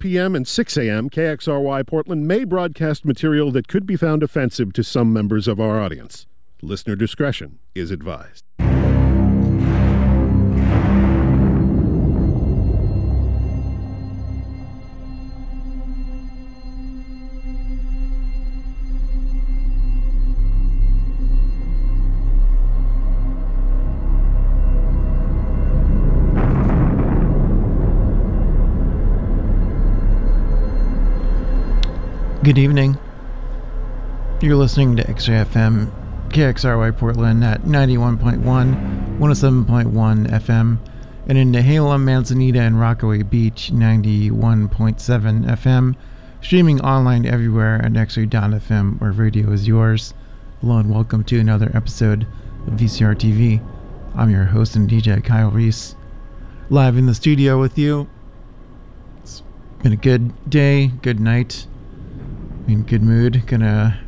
p.m. and 6 a.m., KXRY Portland may broadcast material that could be found offensive to some members of our audience. Listener discretion is advised. Good evening. You're listening to X-Ray KXRY Portland at 91.1, 107.1 FM, and in Nehalem, Manzanita, and Rockaway Beach, 91.7 FM, streaming online everywhere at X-Ray.fm, where radio is yours. Hello and welcome to another episode of VCR TV. I'm your host and DJ, Kyle Reese, live in the studio with you. It's been a good day, good night in good mood. Gonna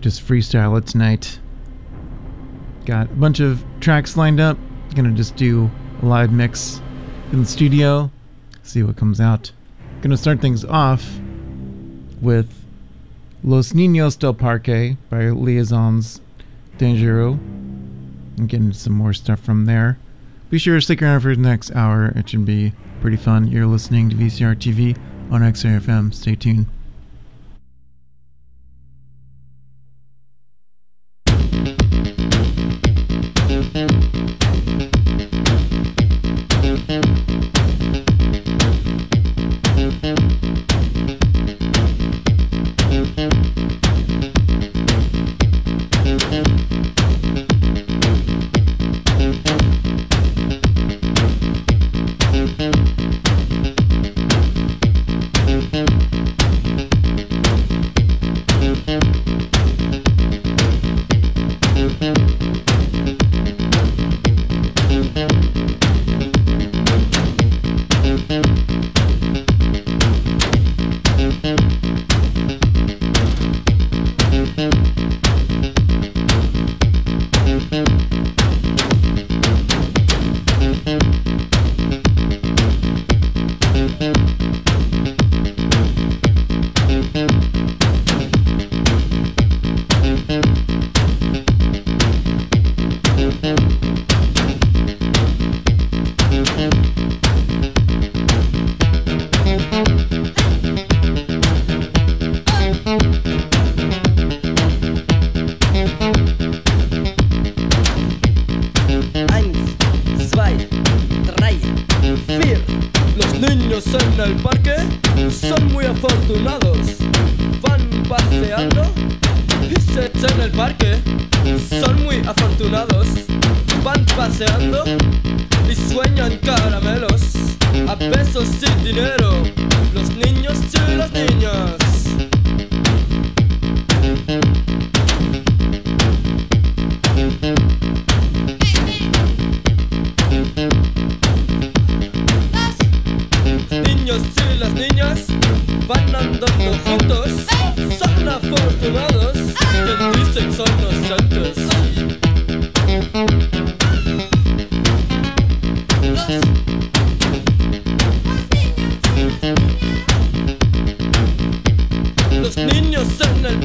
just freestyle it tonight. Got a bunch of tracks lined up. Gonna just do a live mix in the studio. See what comes out. Gonna start things off with Los Niños del Parque by Liaisons Dangereuses. And getting some more stuff from there. Be sure to stick around for the next hour. It should be pretty fun. You're listening to VCR TV on XRFM. Stay tuned.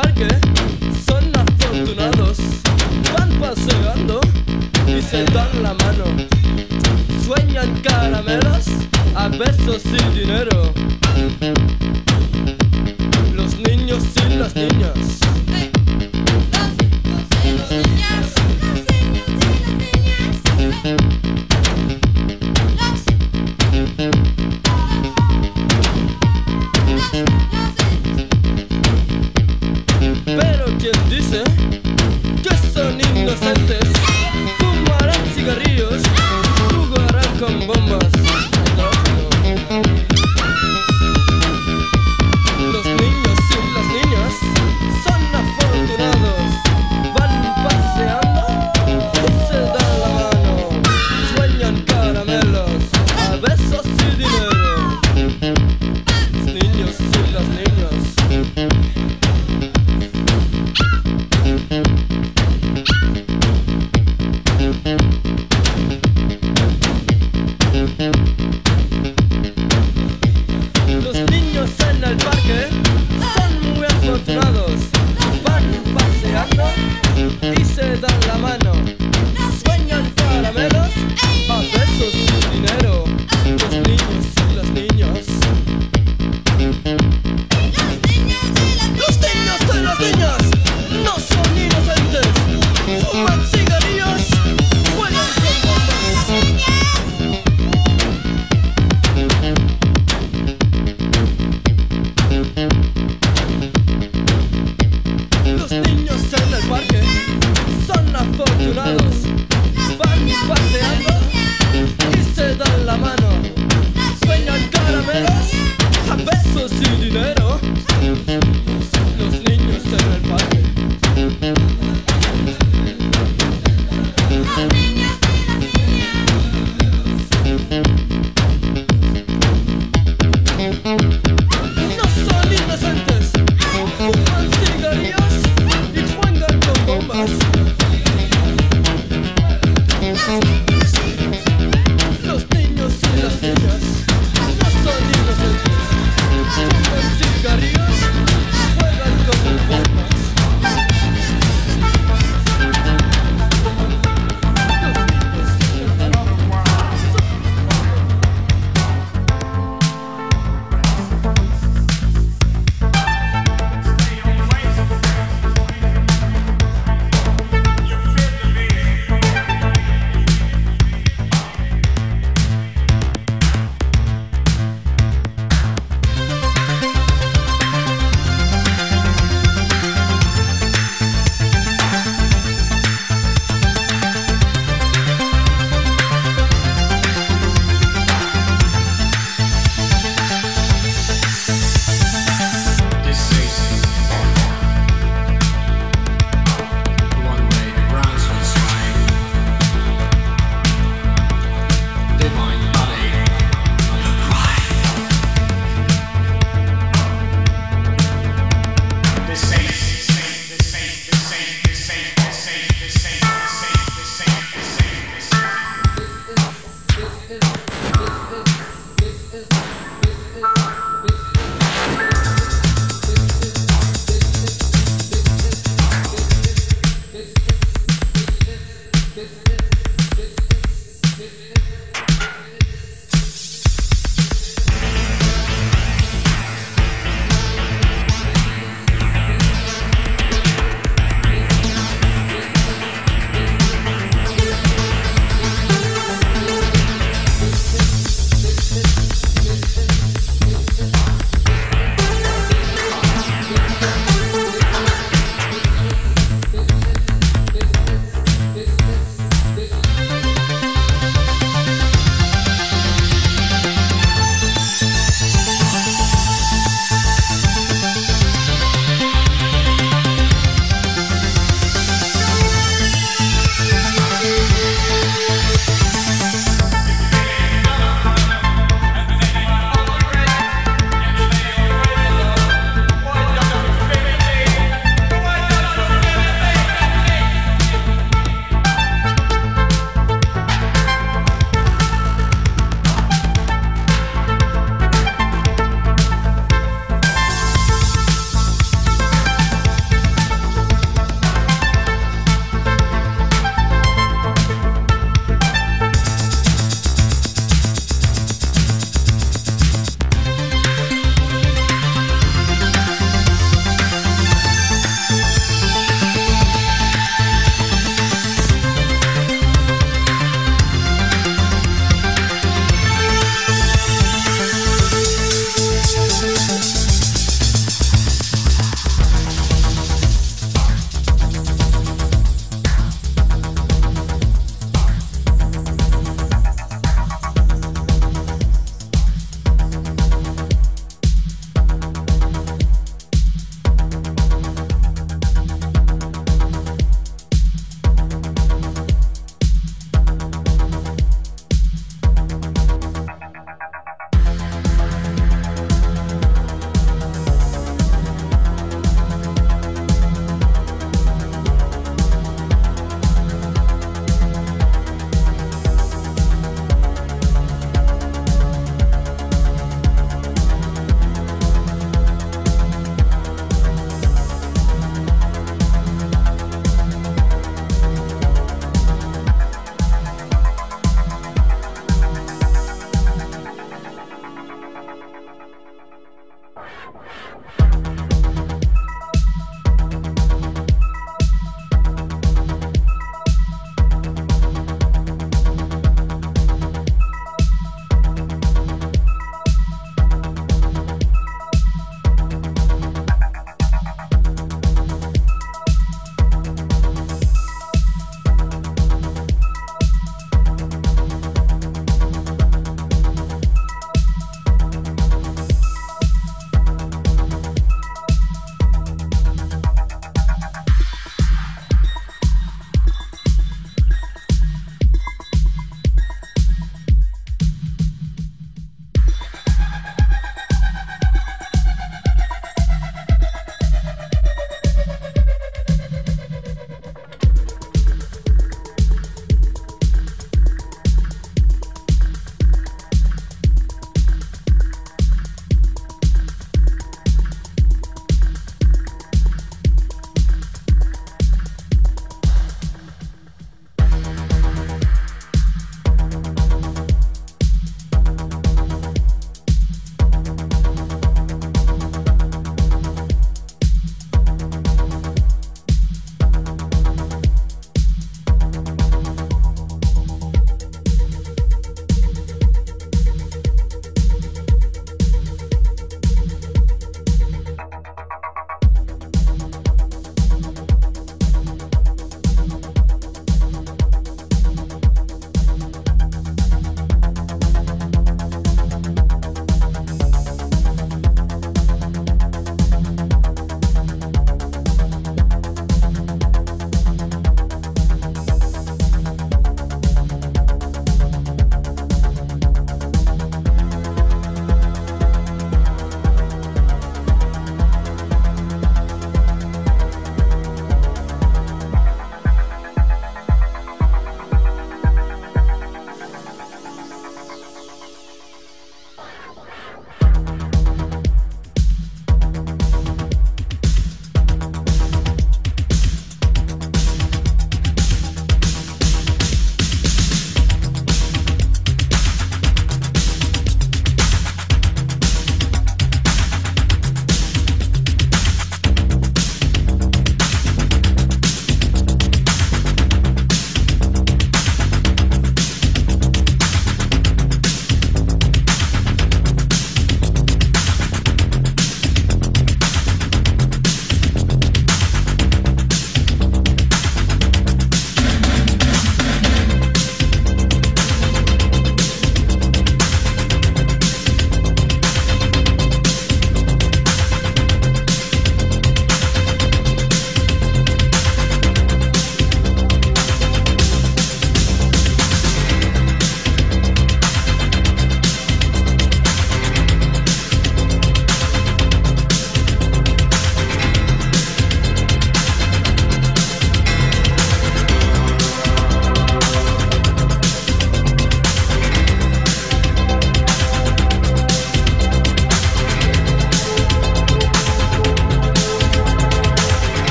Parque son afortunados. Van paseando y se dan la mano. Sueñan caramelos a besos y dinero. Yunanız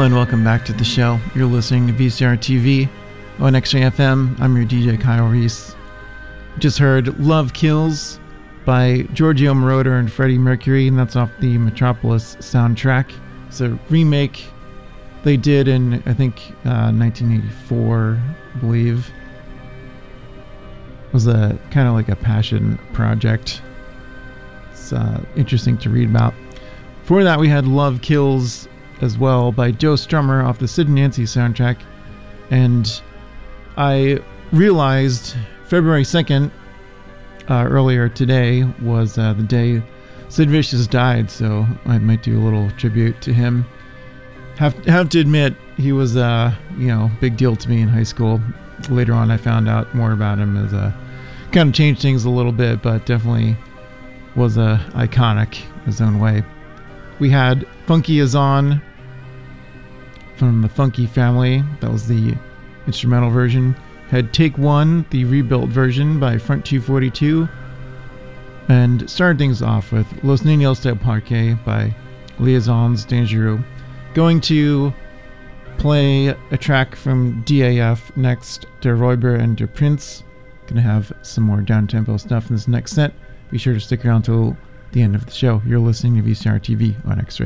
Hello and welcome back to the show. You're listening to VCR TV on X-Ray I'm your DJ Kyle Reese. Just heard "Love Kills" by Giorgio Moroder and Freddie Mercury, and that's off the Metropolis soundtrack. It's a remake they did in I think uh, 1984, I believe. It was a kind of like a passion project. It's uh, interesting to read about. Before that, we had "Love Kills" as well by Joe Strummer off the Sid and Nancy soundtrack. And I realized February 2nd, uh, earlier today, was uh, the day Sid Vicious died, so I might do a little tribute to him. Have, have to admit, he was, uh, you know, big deal to me in high school. Later on, I found out more about him as a kind of changed things a little bit, but definitely was uh, iconic his own way. We had Funky is on from the Funky family. That was the instrumental version. Had Take One, the rebuilt version by Front 242. And started things off with Los Niños del Parque by Liaisons Dangereuses. Going to play a track from DAF next, Der Räuber and Der Prinz. Gonna have some more down tempo stuff in this next set. Be sure to stick around till the end of the show. You're listening to VCR TV on X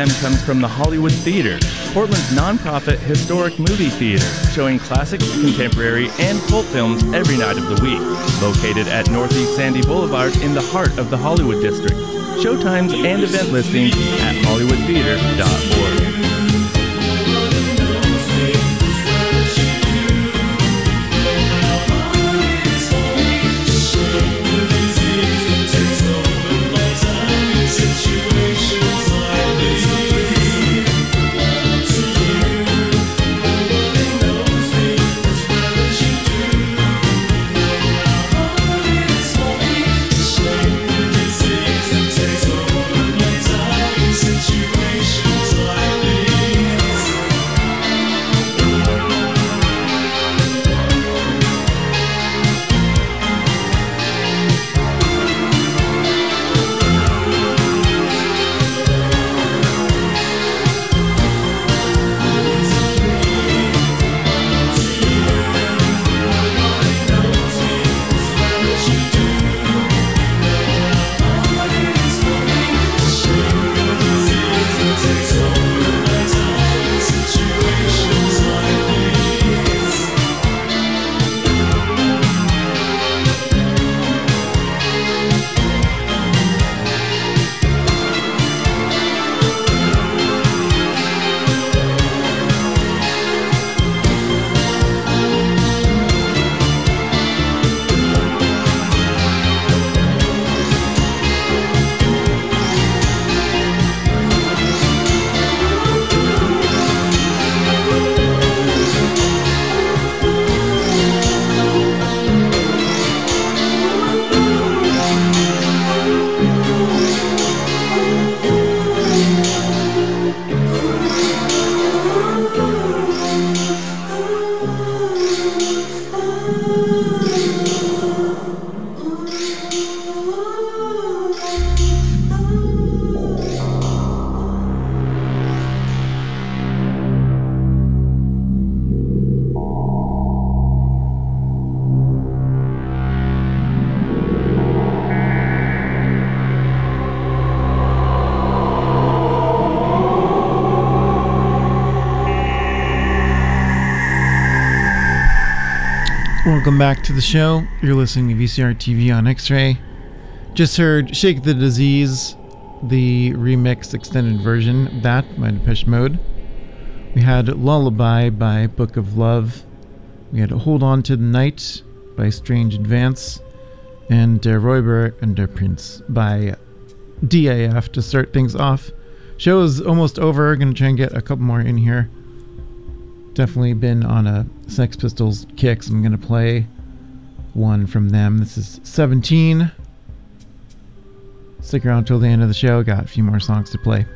FM comes from the Hollywood Theater, Portland's nonprofit historic movie theater, showing classic, contemporary, and cult films every night of the week. Located at Northeast Sandy Boulevard in the heart of the Hollywood District. Showtimes and event listings at hollywoodtheater.org. to the show. You're listening to VCR TV on X Ray. Just heard Shake the Disease, the remix extended version of that by Depeche Mode. We had Lullaby by Book of Love. We had Hold On to the Night by Strange Advance. And Der Räuber and Der Prinz by DAF to start things off. Show is almost over. Gonna try and get a couple more in here definitely been on a Sex Pistols kick, so I'm to play one from them. This is 17. Stick around till the end of the show. Got a few more songs to play.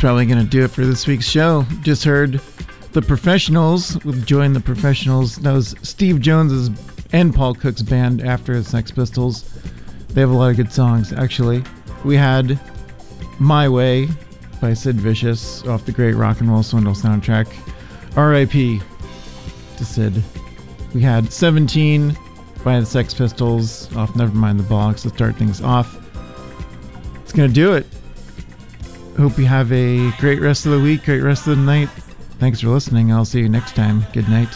Probably going to do it for this week's show. Just heard the Professionals with Join the Professionals. That was Steve Jones's and Paul Cook's band after the Sex Pistols. They have a lot of good songs, actually. We had My Way by Sid Vicious off the great Rock and Roll Swindle soundtrack. R.I.P. to Sid. We had 17 by the Sex Pistols off Nevermind the Bollocks to start things off. It's going to do it. Hope you have a great rest of the week, great rest of the night. Thanks for listening. I'll see you next time. Good night.